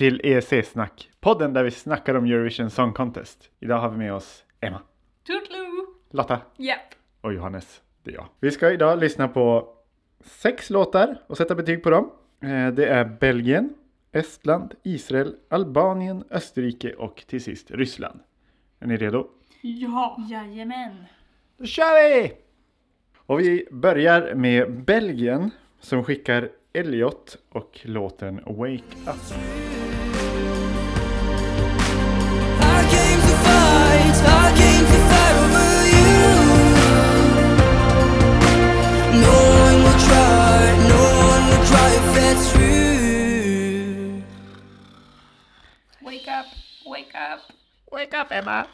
Till EEC-snack, podden där vi snackar om Eurovision Song Contest. Idag har vi med oss Emma, Toodaloo! Lotta Japp. och Johannes. Det är jag. Vi ska idag lyssna på sex låtar och sätta betyg på dem. Eh, Det är Belgien, Estland, Israel, Albanien, Österrike och till sist Ryssland. Är ni redo? Ja. Jajamän. Då kör vi! Och vi börjar med Belgien som skickar Elliot och låten Wake Up. Emma!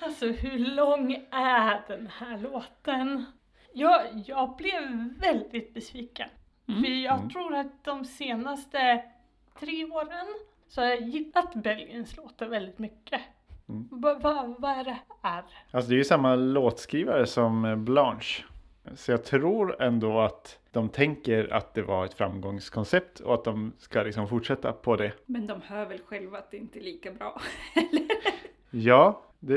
Alltså hur lång är den här låten? Jag, jag blev väldigt besviken. För jag tror att de senaste tre åren så har jag gillat Belgiens låtar väldigt mycket. Vad va, vad är det här? Alltså det är ju samma låtskrivare som Blanche. Så jag tror ändå att de tänker att det var ett framgångskoncept och att de ska liksom fortsätta på det. Men de hör väl själva att det inte är lika bra. Ja, det,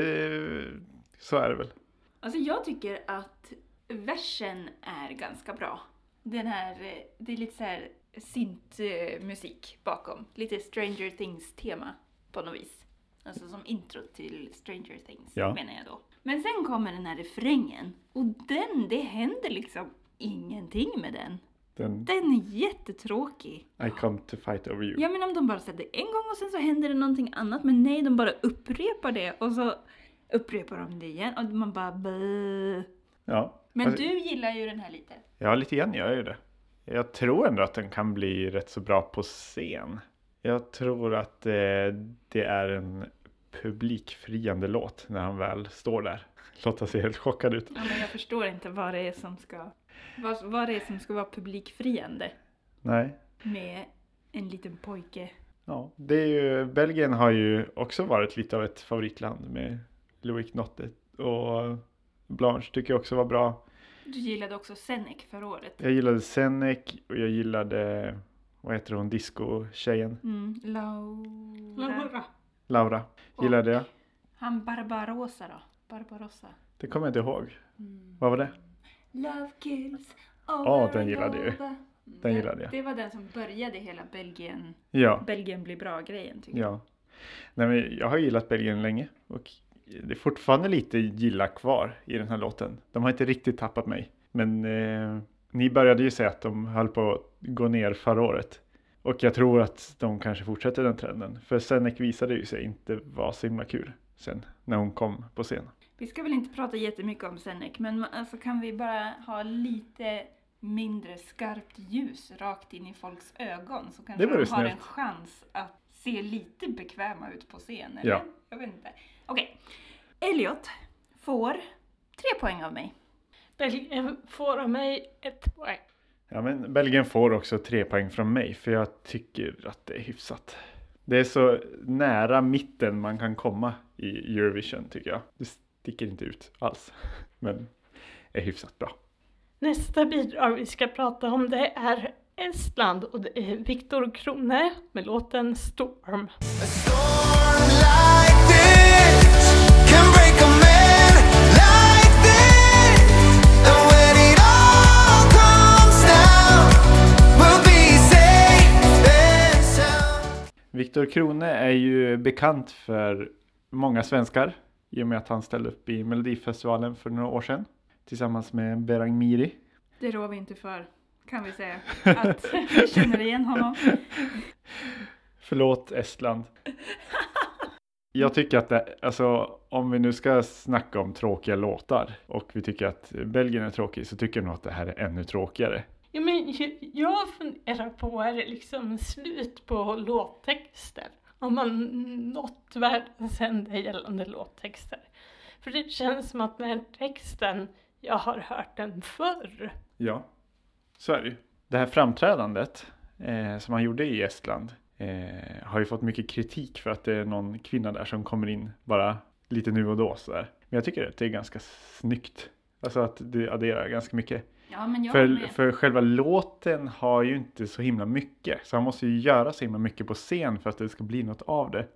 så är det väl. Alltså jag tycker att versen är ganska bra. Den här, det är lite så här synt-musik bakom. Lite Stranger Things-tema på något vis. Alltså som intro till Stranger Things Ja. menar jag då. Men sen kommer den här refrängen och den, det händer liksom ingenting med den. Den, Den är jättetråkig. I come to fight over you. Ja men om de bara säger det en gång och sen så händer det någonting annat. Men nej, de bara upprepar det och så upprepar de det igen och man bara Bäh. Ja, Men Alltså- du gillar ju den här lite. ja lite grann gör jag ju det. Jag tror ändå att den kan bli rätt så bra på scen. Jag tror att eh, det är en publikfriande låt när han väl står där. Lotta ser helt chockad ut. Ja, men jag förstår inte vad det är som ska, vad, vad det är som ska vara publikfriande Nej. med en liten pojke. Ja, det är ju, Belgien har ju också varit lite av ett favoritland med Loic Notte och Blanche tycker jag också var bra. Du gillade också Senek förra året. Jag gillade Senek och jag gillade, vad heter hon, disco-tjejen? Mm, Laura. Laura. Laura. Gillade jag. Han Barbarossa då? Barbarossa. Det kommer jag inte ihåg. Vad var det? Love kills Ja, den gillade jag ju. Den gillade jag. Det var den som började hela Belgien, Ja, Belgien blir bra-grejen tycker jag. ja. Nej, men jag har gillat Belgien länge och det är fortfarande lite gilla kvar i den här låten. De har inte riktigt tappat mig. Men eh, ni började ju säga att de höll på att gå ner förra året. Och jag tror att de kanske fortsätter den trenden. För Senek visade ju sig inte vara så himla kul sen när hon kom på scen. Vi ska väl inte prata jättemycket om Senek, men alltså kan vi bara ha lite mindre skarpt ljus rakt in i folks ögon så kanske de har en chans att se lite bekväma ut på scen, eller? Ja. Jag vet inte. Okej. Elliot får tre poäng av mig. Belgien får av mig ett poäng. Ja, men Belgien får också tre poäng från mig för jag tycker att det är hyfsat. Det är så nära mitten man kan komma i Eurovision tycker jag. Sticker inte ut alls, men är hyfsat bra. Nästa bidrag vi ska prata om det är Estland och det är Viktor Krone med låten Storm. A storm like this can break a man like this. And when it all comes down, we'll be safe and sound. Viktor Krone är ju bekant för många svenskar i och med att han ställde upp i Melodifestivalen för några år sedan tillsammans med Berang Miri. Det rår vi inte för, kan vi säga. Att vi känner igen honom. Förlåt Estland. Jag tycker att det, alltså om vi nu ska snacka om tråkiga låtar och vi tycker att Belgien är tråkig så tycker jag nog att det här är ännu tråkigare. Ja, men jag funderar på, är det liksom slut på låttexter? Har man nått världens ände gällande låttexter? För det känns som att den här texten, jag har hört den förr. Ja, så är det ju. Det här framträdandet eh, som han gjorde i Estland eh, har ju fått mycket kritik för att det är någon kvinna där som kommer in bara lite nu och då sådär. Men jag tycker att det är ganska snyggt. Alltså att det adderar ganska mycket. Ja, men jag För, med. för själva låten har ju inte så himla mycket. Så han måste ju göra så himla mycket på scen för att det ska bli något av det.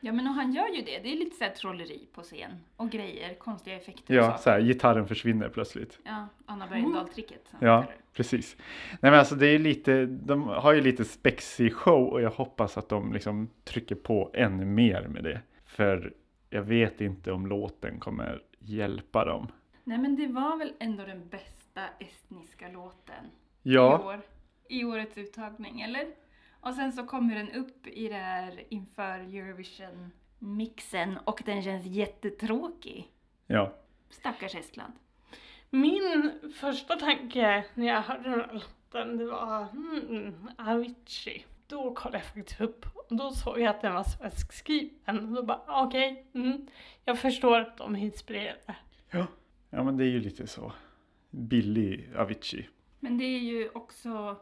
Ja, men och han gör ju det. Det är lite så här trolleri på scen. Och grejer, konstiga effekter och Ja, saker. så här, gitarren försvinner plötsligt. Ja, Anna Bergendahl-tricket. Ja, precis. Nej men alltså det är lite, de har ju lite spexig show och jag hoppas att de liksom trycker på ännu mer med det. För jag vet inte om låten kommer hjälpa dem. Nej, men det var väl ändå den bästa estniska låten i Ja, år. I årets uttagning, eller? Och sen så kommer den upp i det här inför Eurovision-mixen och den känns jättetråkig. ja, Stackars Estland. Min första tanke när jag hörde den här låten, det var mm, Avicii. Då kollade jag faktiskt upp och då såg jag att den var svenskskriven. Och då bara, okej, mm, jag förstår att de är inspirerade. ja. Ja men det är ju lite så. Billig Avicii. Men det är ju också,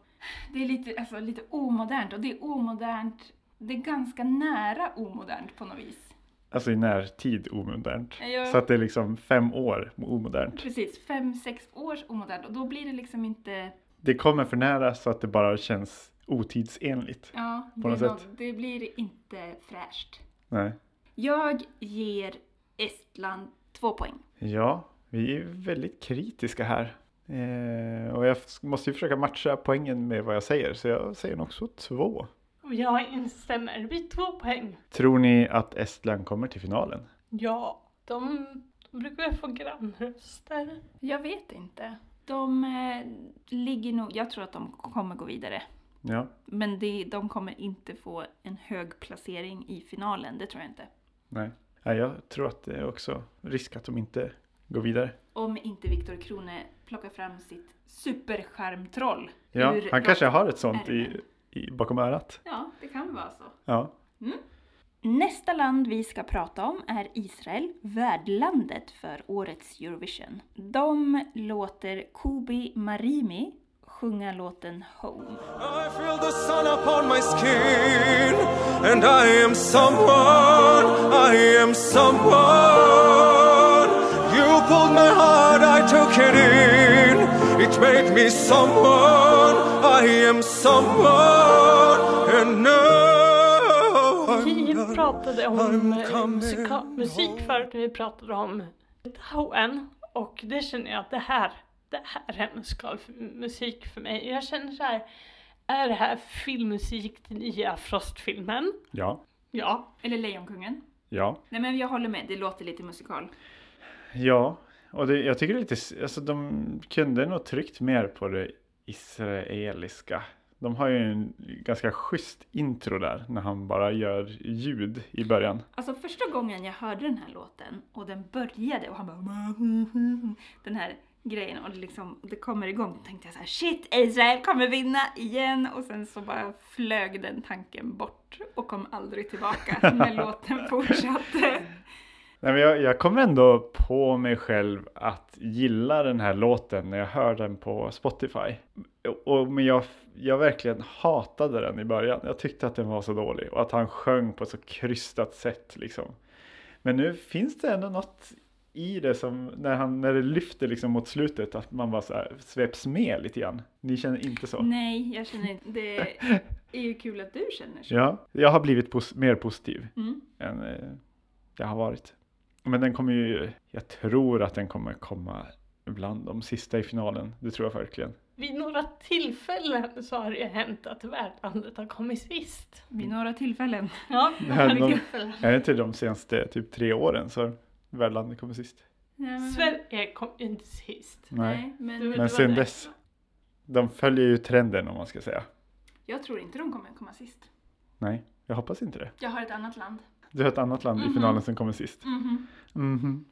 det är lite, alltså, lite omodernt och det är omodernt, det är ganska nära omodernt på något vis. Alltså i närtid omodernt. Ja. Så att det är liksom fem år omodernt. Precis, fem, sex års omodernt och då blir det liksom inte, Det kommer för nära så att det bara känns otidsenligt. ja, På något det, är nå- sätt. det blir inte fräscht. Nej. Jag ger Estland två poäng. Ja, vi är väldigt kritiska här. Eh, och jag måste ju försöka matcha poängen med vad jag säger, så jag säger nog också två. Och jag instämmer, det blir två poäng. Tror ni att Estland kommer till finalen? Ja, de, de brukar väl få grannröster. Jag vet inte. De eh, ligger nog, jag tror att de kommer gå vidare. Ja, Men det, de kommer inte få en hög placering i finalen, det tror jag inte. nej. Ja, jag tror att det är också risk att de inte går vidare. Om inte Viktor Krone plockar fram sitt superskärmtroll. Ja, han kanske har ett sånt i, i, bakom örat. Ja, det kan vara så. Ja, Nästa land vi ska prata om är Israel, värdlandet för årets Eurovision. De låter Kubi Marimi sjunga låten Home. I feel the sun upon my skin, and I am someone, I am someone. My heart, I took it in. It made me someone, I am someone, and now I'm Vi pratade om musik home. förut när vi pratade om Tauen och det känner jag att det här, det här är musikalmusik för mig. Jag känner så här, är det här filmmusik till nya Frost-filmen? ja, Ja. Eller Lejonkungen. ja. Nej men jag håller med, det låter lite musikal. Ja, och det, jag tycker det är lite, alltså de kunde nog tryckt mer på det israeliska. De har ju en ganska schysst intro där när han bara gör ljud i början. Alltså första gången jag hörde den här låten och den började och han bara den här grejen och det liksom det kommer igång då tänkte jag så här shit Israel kommer vinna igen och sen så bara flög den tanken bort och kom aldrig tillbaka när låten fortsatte. Nej, men jag, jag kommer ändå på mig själv att gilla den här låten när jag hör den på Spotify. Och, men jag, jag verkligen hatade den i början. Jag tyckte att den var så dålig och att han sjöng på ett så krystat sätt liksom. Men nu finns det ändå något i det som när, han, när det lyfter liksom mot slutet att man bara så här sveps med lite grann. Ni känner inte så? Nej, jag känner inte, det är ju kul att du känner så. Ja, jag har blivit pos- mer positiv Mm. än eh, jag har varit. Men den kommer ju, jag tror att den kommer komma bland de sista i finalen. Det tror jag verkligen. Vid några tillfällen så har det hänt att värdlandet har kommit sist. Vid några tillfällen. Ja, någon- tillfällen. Är det inte de senaste typ tre åren så har värdlandet kommit sist? Nej, men- Sverige kom ju inte sist. Nej. Nej, men Du- Men sen dess, de följer ju trenden om man ska säga. jag tror inte de kommer komma sist. Nej, jag hoppas inte det. Jag har ett annat land. Du har ett annat land i Mhm. finalen som kommer sist. Mhm. Mhm.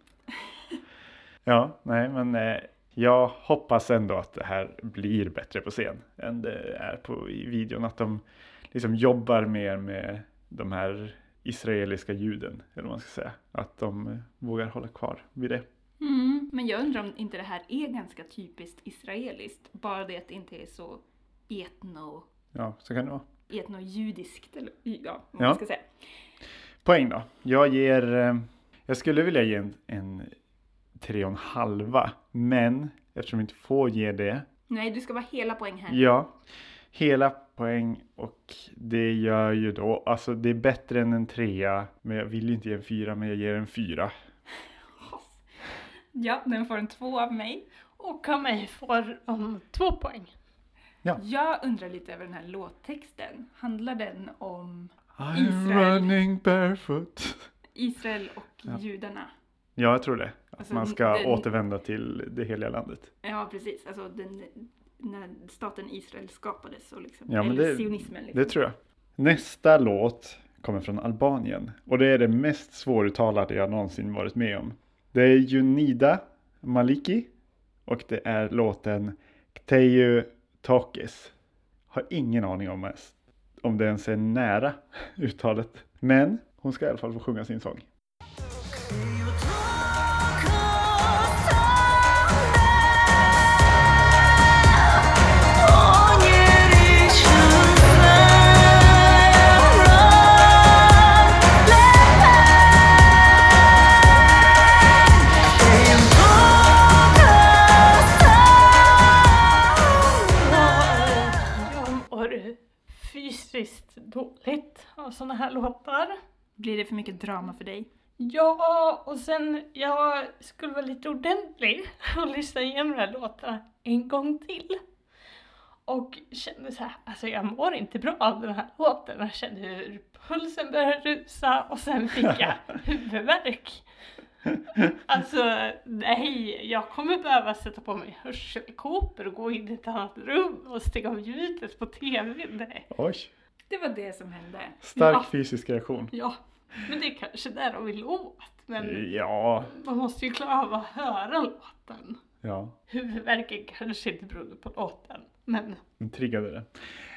Ja, nej men eh, jag hoppas ändå att det här blir bättre på scen än det är på i videon. Att de liksom jobbar mer med de här israeliska ljuden, eller vad man ska säga. Att de eh, vågar hålla kvar vid det. Mm, men jag undrar om inte det här är ganska typiskt israeliskt. Bara det att det inte är så etno, Ja, så kan det vara. etno-judiskt. Eller ja, vad Ja. man ska säga. Poäng då. Jag ger, eh, jag skulle vilja ge en, en tre och en halva. Men eftersom vi inte får ge det Nej, du ska vara hela poäng här. Ja, hela poäng och det gör ju då, alltså det är bättre än en trea, men jag vill ju inte ge en fyra, men jag ger en fyra. Ja, den får en två av mig. Och av mig får de två poäng. Jag undrar lite över den här låttexten. Handlar den om I'm Israel. running barefoot. Israel och Ja. judarna? Ja, jag tror det. Att Alltså, man ska den- återvända till det heliga landet. Ja, precis. Alltså den, när staten Israel skapades och liksom, Ja, men det- sionismen. Liksom. Det tror jag. Nästa låt kommer från Albanien och det är det mest svåruttalade jag någonsin varit med om. Det är Junida Maliki och det är låten Kteju Tokis. Har ingen aning om, om det ens är nära uttalet. Men hon ska i alla fall få sjunga sin sång. Blir det för mycket drama för dig? Ja, och sen jag skulle vara lite ordentlig och lyssna igenom den här låtarna en gång till. Och kände så här, alltså jag mår inte bra av den här låten. Jag kände hur pulsen började rusa och sen fick jag huvudvärk. Alltså nej, jag kommer behöva sätta på mig hörselkåpor och gå in i ett annat rum och stänga av ljudet på TVn. Nej. Oj, Det var det som hände. stark Ja. fysisk reaktion. Ja, men det är kanske där de vill åt. Men Ja, man måste ju klara av att höra låten. ja. Huvudvärken kanske inte berodde på låten, men Den triggade det.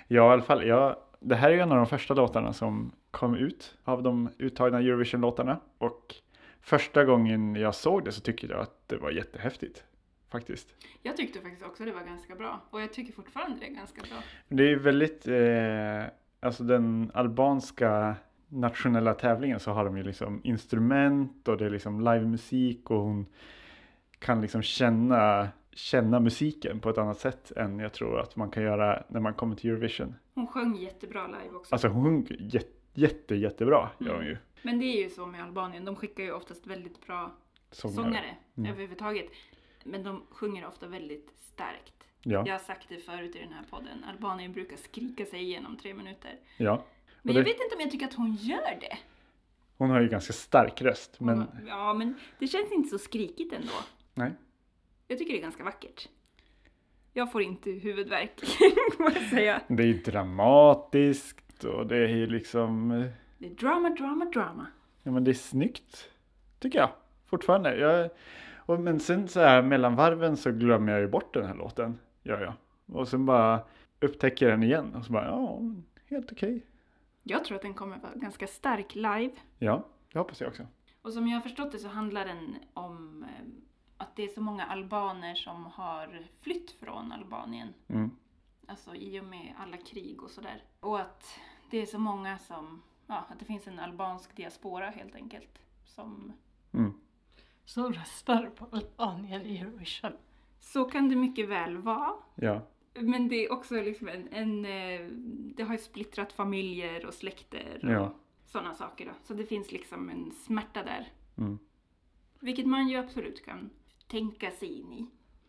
Ja, i alla fall. Ja, det här är ju en av de första låtarna som kom ut av de uttagna Eurovision-låtarna. Och första gången jag såg det så tyckte jag att det var jättehäftigt. Faktiskt. Jag tyckte faktiskt också det var ganska bra. Och jag tycker fortfarande det är ganska bra. Det är ju väldigt, eh, alltså den albanska nationella tävlingen så har de ju liksom instrument och det är liksom livemusik och hon kan liksom känna, känna musiken på ett annat sätt än jag tror att man kan göra när man kommer till Eurovision. Hon sjöng jättebra live också. Alltså hon jätte, jätte, jättebra gör hon ju. Men det är ju så med Albanien. De skickar ju oftast väldigt bra Sångare. sångare Mm. överhuvudtaget. Men de sjunger ofta väldigt starkt. Ja, Jag har sagt det förut i den här podden. Albanien brukar skrika sig igenom tre minuter. ja. Men jag det- vet inte om jag tycker att hon gör det. Hon har ju ganska stark röst. Hon Men Ja, men det känns inte så skrikigt ändå. nej. Jag tycker det är ganska vackert. Jag får inte huvudvärk, får jag säga. Det är ju dramatiskt och det är ju liksom eh, Det är drama, drama, drama. Ja men det är snyggt. Tycker jag. Fortfarande. Jag, och, men sen så här mellan varven så glömmer jag ju bort den här låten. Gör jag. Och sen bara upptäcker jag den igen. Och så bara ja, helt okej. Jag tror att den kommer vara ganska stark live. Ja, det hoppas jag också. Och som jag har förstått det så handlar den om eh, att det är så många albaner som har flytt från Albanien. Mm. Alltså i och med alla krig och sådär. Och att det är så många som, ja, att det finns en albansk diaspora helt enkelt. Som, Mm. som röstar på Albanien i Eurovision. så kan det mycket väl vara. Ja. Men det är också liksom en, en eh, det har ju splittrat familjer och släkter och Ja. sådana saker då. Så det finns liksom en smärta där. Mm. Vilket man ju absolut kan tänka sig in i.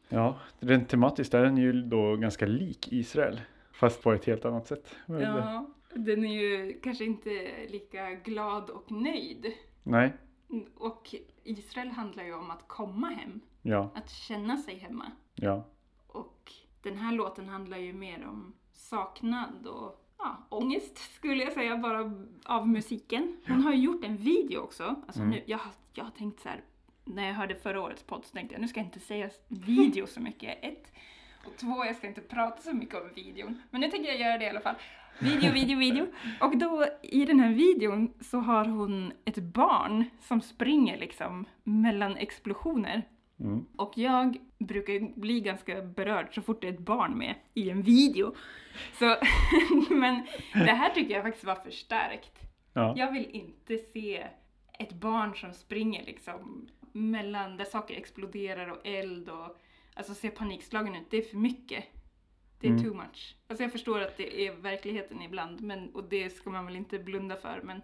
Ja, rent tematiskt är den ju då ganska lik Israel. Fast på ett helt annat sätt. Ja, den är ju kanske inte lika glad och nöjd. Nej, Och Israel handlar ju om att komma hem, ja, att känna sig hemma. ja. Den här låten handlar ju mer om saknad och ja, ångest skulle jag säga bara av musiken. Hon har ju gjort en video också. Alltså Mm. nu, jag, jag har tänkt så här, när jag hörde förra årets podd så tänkte jag nu ska jag inte säga video så mycket. Ett. Och två, jag ska inte prata så mycket om videon. Men nu tänker jag göra det i alla fall. Video, video, video. Och då i den här videon så har hon ett barn som springer liksom mellan explosioner. Mm. Och jag brukar bli ganska berörd så fort det är ett barn med i en video. Så, men det här tycker jag faktiskt var för starkt. ja. Jag vill inte se ett barn som springer liksom mellan där saker exploderar och eld och alltså se panikslagen ut. Det är för mycket. Det är Mm. too much. Alltså jag förstår att det är verkligheten ibland men, och det ska man väl inte blunda för men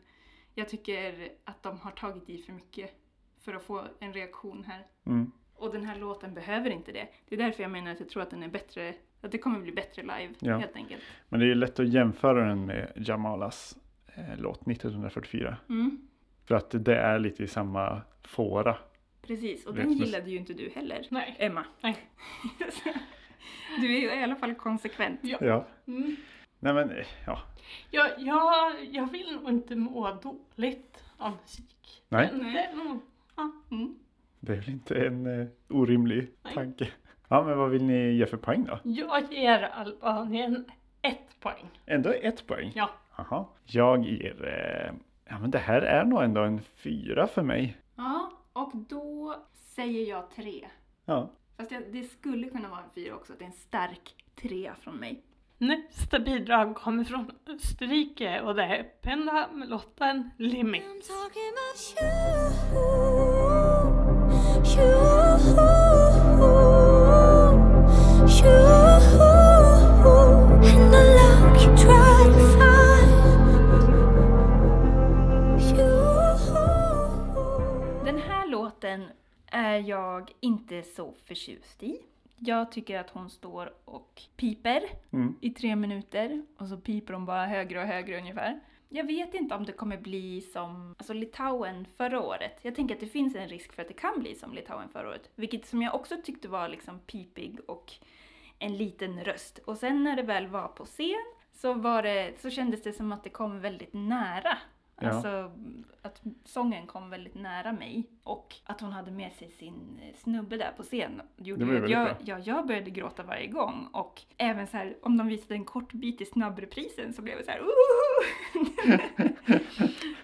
jag tycker att de har tagit i för mycket för att få en reaktion här. Mm. Och den här låten behöver inte det. Det är därför jag menar att jag tror att den är bättre, att det kommer bli bättre live Ja. helt enkelt. Men det är ju lätt att jämföra den med Jamalas eh, låt 1944. Mm. För att det är lite i samma fåra. Precis, och den gillade ju inte du heller. Nej. Emma. Nej. du är ju i alla fall konsekvent. Ja. Ja. Mm. Nej men, eh, ja. Jag, jag, jag vill nog inte må dåligt av musik. Nej. Men det är nog, ja. Mm. Det är väl inte en eh, orimlig Nej. tanke. Ja men vad vill ni ge för poäng då? Jag ger Albanien ett poäng. Ändå ett poäng? Ja. Jaha. Jag ger, eh, ja men det här är nog ändå en fyra för mig. Ja, och då säger jag tre. Ja. Fast det, det skulle kunna vara en fyra också, att det är en stark trea från mig. Nästa bidrag kommer från Österrike och det är Penda med låten Limit. Är jag inte så förtjust i. Jag tycker att hon står och piper Mm. i tre minuter och så piper hon bara högre och högre ungefär. Jag vet inte om det kommer bli som alltså Litauen förra året. Jag tänker att det finns en risk för att det kan bli som Litauen förra året. Vilket som jag också tyckte var liksom pipig och en liten röst. Och sen när det väl var på scen så, var det, så kändes det som att det kom väldigt nära. Ja. Alltså att sången kom väldigt nära mig och att hon hade med sig sin eh, snubbe där på scen. Gjorde Det att jag, ja, jag började gråta varje gång och även så här om de visade en kort bit i snabbreprisen så blev det så här!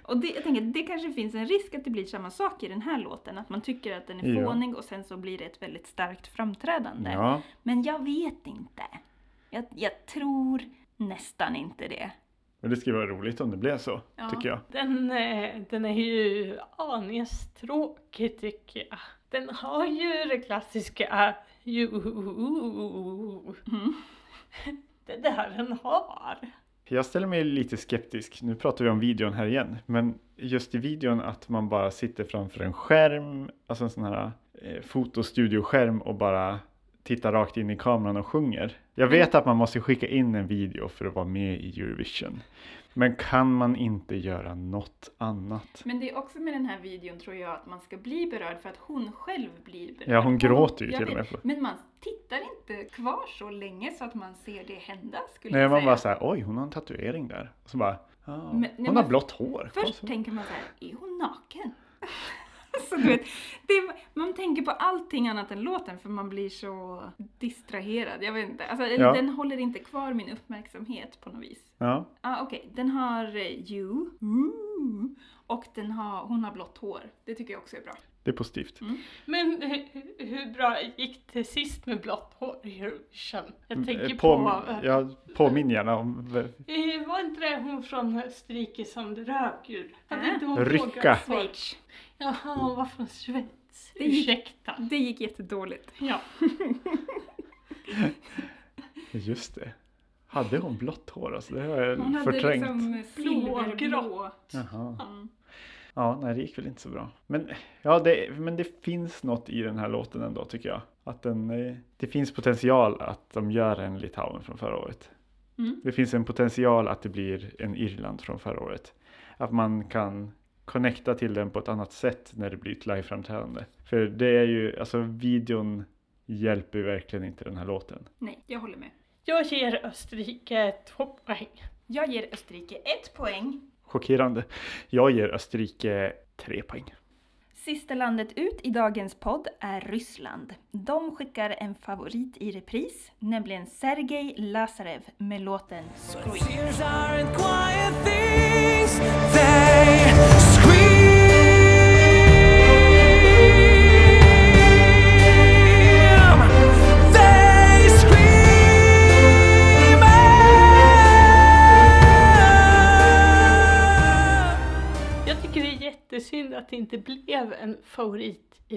Och det, jag tänker det kanske finns en risk att det blir samma sak i den här låten, att man tycker att den är Ja. fånig och sen så blir det ett väldigt starkt framträdande. Ja. Men jag vet inte. Jag, jag tror nästan inte det. Men det skulle vara roligt om det blev så, Ja. tycker jag. Den, eh, den är ju aningens tråkig tycker jag. Den har ju det klassiska ju. Mm. Det där den har. Jag ställer mig lite skeptisk. Nu pratar vi om videon här igen. Men just i videon att man bara sitter framför en skärm, alltså en sån här eh, fotostudioskärm och bara tittar rakt in i kameran och sjunger. Jag vet att man måste skicka in en video för att vara med i Eurovision. Men kan man inte göra något annat? Men det är också med den här videon tror jag att man ska bli berörd för att hon själv blir berörd. Ja, hon gråter ju till och med. Men man tittar inte kvar så länge så att man ser det hända skulle Nej, jag man säga. bara såhär, oj hon har en tatuering där. Och så bara, ja, Men- nej, hon men har blått hår. Först tänker man så här, är hon naken? Så du vet, det, är- man tänker på allting annat än låten för man blir så distraherad. Jag vet inte, alltså, Ja. den håller inte kvar min uppmärksamhet på något vis. Ja, Ah, Okej, den har eh, You, Ooh, och den har, hon har blått hår. Det tycker jag också är bra. det är positivt. Men eh, hur bra gick det sist med blått hår i Eurovision? Jag tänker Eh, på... På, ja, påminn gärna om Eh, Var inte det hon från Österrike som rök ur? Hade inte hon Rycka. Schweiz. Jaha, hon var från Schweiz. Det gick- Ursäkta. Det gick jättedåligt. Ja. Just det. Hade hon blått hår? Alltså, det har jag Hon hade förträngt. liksom silverblå. Jaha. Mm. Ja, nej det gick väl inte så bra. Men, ja, det, men det finns något i den här låten ändå tycker jag. Att den, eh, det finns potential att de gör en Litauen från förra året. Mm. Det finns en potential att det blir en Irland från förra året. Att man kan connecta till den på ett annat sätt när det blir ett liveframträdande. För det är ju, alltså videon hjälper ju verkligen inte den här låten. Nej, jag håller med. Jag ger Österrike två poäng. Jag ger Österrike ett poäng. Chockerande. Jag ger Österrike tre poäng. Sista landet ut i dagens podd är Ryssland. De skickar en favorit i repris, nämligen Sergej Lazarev med låten Scream.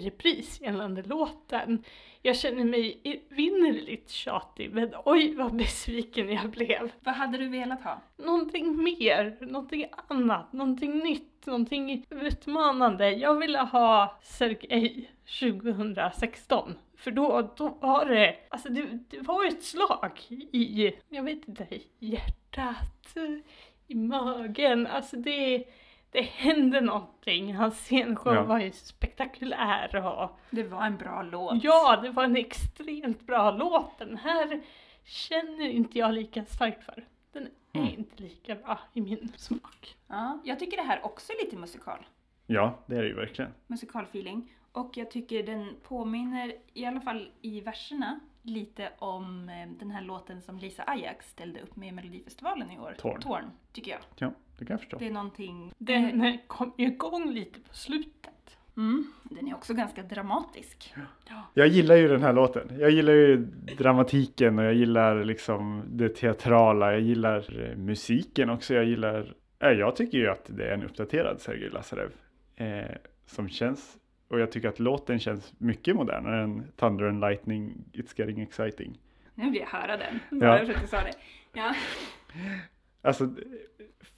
Repris gällande låten. Jag känner mig evinnerligt tjatig, men oj vad besviken jag blev. Vad hade du velat ha? Någonting mer, någonting annat, någonting nytt, någonting utmanande. Jag ville ha Sergej 2016. För då, då var det, alltså det, det var ett slag i, jag vet inte, hjärtat, i magen. Alltså det, det hände någonting. Hans scenshow Ja. var ju spektakulär och Det var en bra låt. ja, det var en extremt bra låt. Den här känner inte jag lika starkt för. Den är Mm. inte lika bra i min smak. Ja, jag tycker det här också är lite musikal. Ja, det är det ju verkligen. Musikalfeeling. Och jag tycker den påminner, i alla fall i verserna, lite om eh, den här låten som Lisa Ajax ställde upp med i Melodifestivalen i år. Torn. tycker jag. Ja, det kan jag förstå. Det är någonting... Den eh, kom ju igång lite på slutet. Mm, den är också ganska dramatisk. Jag gillar ju den här låten. Jag gillar ju dramatiken och jag gillar liksom det teatrala. Jag gillar eh, musiken också. Jag gillar... Jag tycker ju att det är en uppdaterad Sergej Lazarev. Eh, som känns... Och jag tycker att låten känns mycket modernare än Thunder and Lightning, It's Getting Exciting. Nu vill jag höra den. Ja. Bara för att du sa det. Ja. Alltså,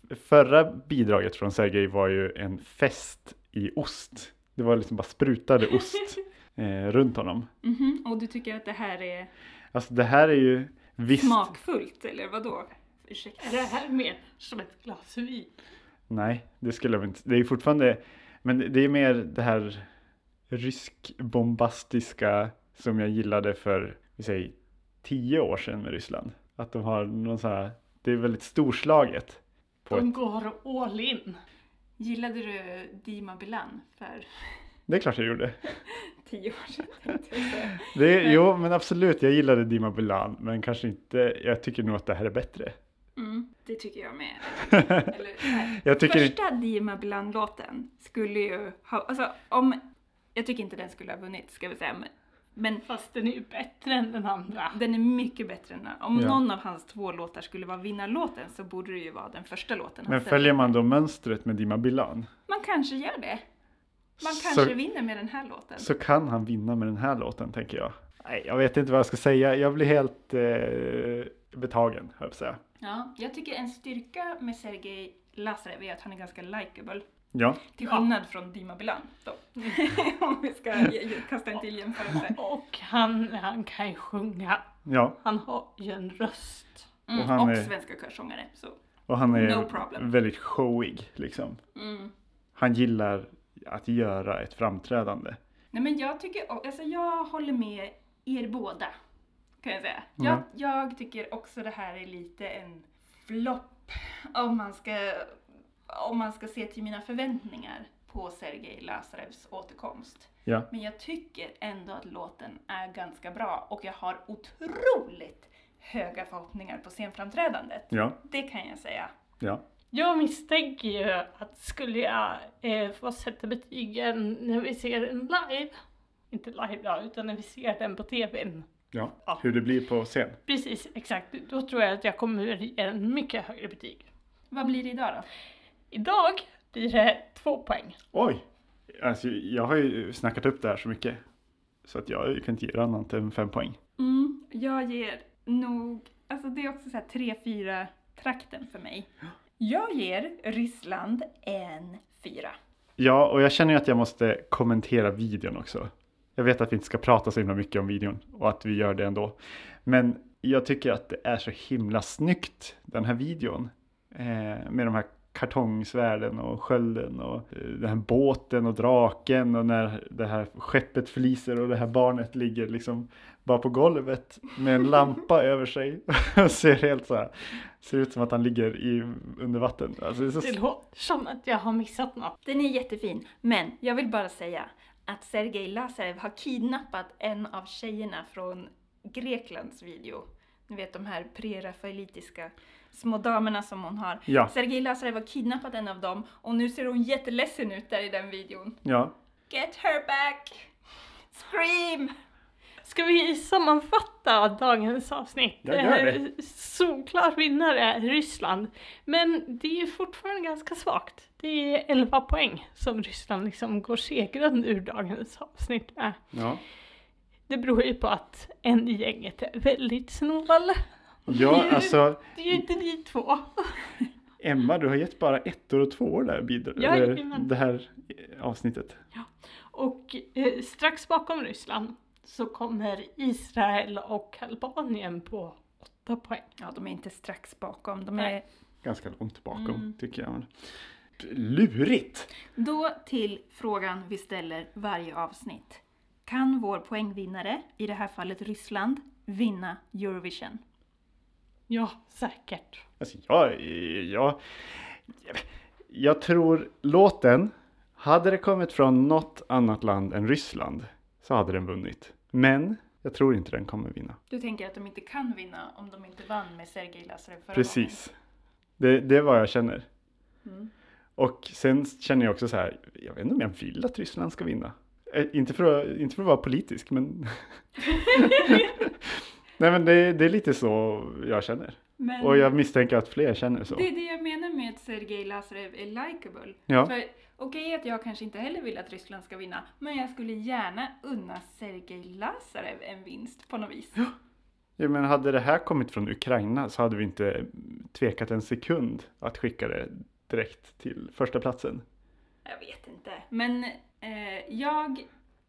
förra bidraget från Sergej var ju en fest i ost. Det var liksom bara sprutade ost eh, runt honom. Mhm, Och du tycker att det här är Alltså det här är ju visst... smakfullt, eller vad då? Ursäkta. Är det här mer som ett glas vin? Nej, det skulle jag inte. Det är ju fortfarande, men det är mer det här rysk-bombastiska som jag gillade för, vi säger, tio år sedan med Ryssland. Att de har någon sån här, det är väldigt storslaget. På De ett, går all in. Gillade du Dima Bilan för det är klart jag gjorde. tio år sedan? tänkte jag säga. Det, jo, men absolut, jag gillade Dima Bilan, men kanske inte, jag tycker nog att det här är bättre. Mm, det tycker jag med. Eller. Jag tycker Första Dima Bilan-låten skulle ju ha, alltså om, jag tycker inte den skulle ha vunnit ska vi säga, men, men Fast den är ju bättre än den andra. den är mycket bättre än, om Ja. någon av hans två låtar skulle vara vinnarlåten så borde det ju vara den första låten. han Men följer man då mönstret med Dima Bilan Man kanske gör det. Man Så- kanske vinner med den här låten. så kan han vinna med den här låten, tänker jag. Nej, jag vet inte vad jag ska säga. Jag blir helt eh, betagen, höll jag på att säga. Ja, jag tycker en styrka med Sergej Lazarev är att han är ganska likable. Ja, Till Ja. skillnad från Dima Bilan då. Om vi ska kasta en till jämförelse. Och han, han kan ju sjunga. ja. Han har ju en röst. Mm, Och och han är- svenska körsångare. Så. Och han är No väldigt showig, liksom. Mm. Han gillar att göra ett framträdande. Nej men jag tycker, alltså jag håller med er båda. Kan jag säga. Mm. Jag, jag tycker också det här är lite en flopp. Om man ska, om man ska se till mina förväntningar på Sergej Lazarevs återkomst. Ja, Men jag tycker ändå att låten är ganska bra och jag har otroligt höga förhoppningar på scenframträdandet. ja, Det kan jag säga. ja. Jag misstänker ju att skulle jag eh, få sätta betygen när vi ser den live, inte live då, utan när vi ser den på tvn. ja. Ja. Hur det blir på scen. Precis, exakt. Då tror jag att jag kommer ge en mycket högre betyg. Vad blir det idag då? Idag blir det två poäng. Oj! Alltså, jag har ju snackat upp det här så mycket. Så att jag kan inte ge annat än fem poäng. Mm, jag ger nog, alltså det är också så här 3-4 trakten för mig. Jag ger Ryssland en fyra. Ja, och jag känner ju att jag måste kommentera videon också. Jag vet att vi inte ska prata så himla mycket om videon och att vi gör det ändå. Men jag tycker att det är så himla snyggt, den här videon. Eh, med de här kartongsvärden och skölden och eh, den här båten och draken och när det här skeppet flyser och det här barnet ligger liksom bara på golvet med en lampa över sig och ser helt så här, ser ut som att han ligger i, under vatten. Alltså det är så Det låter som att jag har missat något. Den är jättefin, men jag vill bara säga att Sergej Lazarev har kidnappat en av tjejerna från Greklands video. Ni vet de här prerafaelitiska små damerna som hon har. Ja. Sergej Lazarev har kidnappat en av dem och nu ser hon jätteledsen ut där i den videon. Ja, Get her back! Scream! Ska vi sammanfatta dagens avsnitt? Ja, gör det. Solklar vinnare, Ryssland. Men det är ju fortfarande ganska svagt. Det är 11 poäng som Ryssland liksom går segrande ur dagens avsnitt med. Ja. Det beror ju på att en i gänget är väldigt snål. Ja, alltså Det är ju inte ni två. Emma, du har gett bara ettor och tvåor där bidra- Jajamän. det här avsnittet. Och eh, strax bakom Ryssland så kommer Israel och Albanien på 8 poäng. Ja, de är inte strax bakom. De är... Nej. Ganska långt bakom Mm. tycker jag. Lurigt! Då till frågan vi ställer varje avsnitt. Kan vår poängvinnare, i det här fallet Ryssland, vinna Eurovision? Ja, säkert. Alltså jag, jag, jag tror låten, hade det kommit från något annat land än Ryssland så hade den vunnit. Men jag tror inte den kommer vinna. Du tänker att de inte kan vinna om de inte vann med Sergej Lazarev förra Precis. Det, det är vad jag känner. Mm. Och sen känner jag också så här, jag vet inte om jag vill att Ryssland ska vinna. Eh, Inte för att, inte för att vara politisk, men... Nej men det, det är lite så jag känner. Men Och jag misstänker att fler känner så. det är det jag menar med att Sergej Lazarev är likable. Ja. För okej att jag kanske inte heller vill att Ryssland ska vinna, men jag skulle gärna unna Sergej Lazarev en vinst på något vis. Ja, men hade det här kommit från Ukraina så hade vi inte tvekat en sekund att skicka det direkt till första platsen. Jag vet inte. Men eh, jag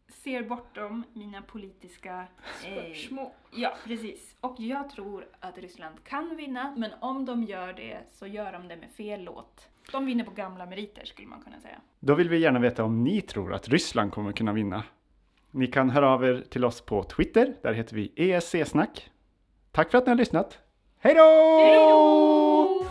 ser bortom mina politiska eh, spörsmål. Eh, ja, precis. Och jag tror att Ryssland kan vinna, men om de gör det så gör de det med fel låt. De vinner på gamla meriter skulle man kunna säga. Då vill vi gärna veta om ni tror att Ryssland kommer kunna vinna. Ni kan höra av er till oss på Twitter, där heter vi ESC-snack. Tack för att ni har lyssnat. Hej då! Hej då!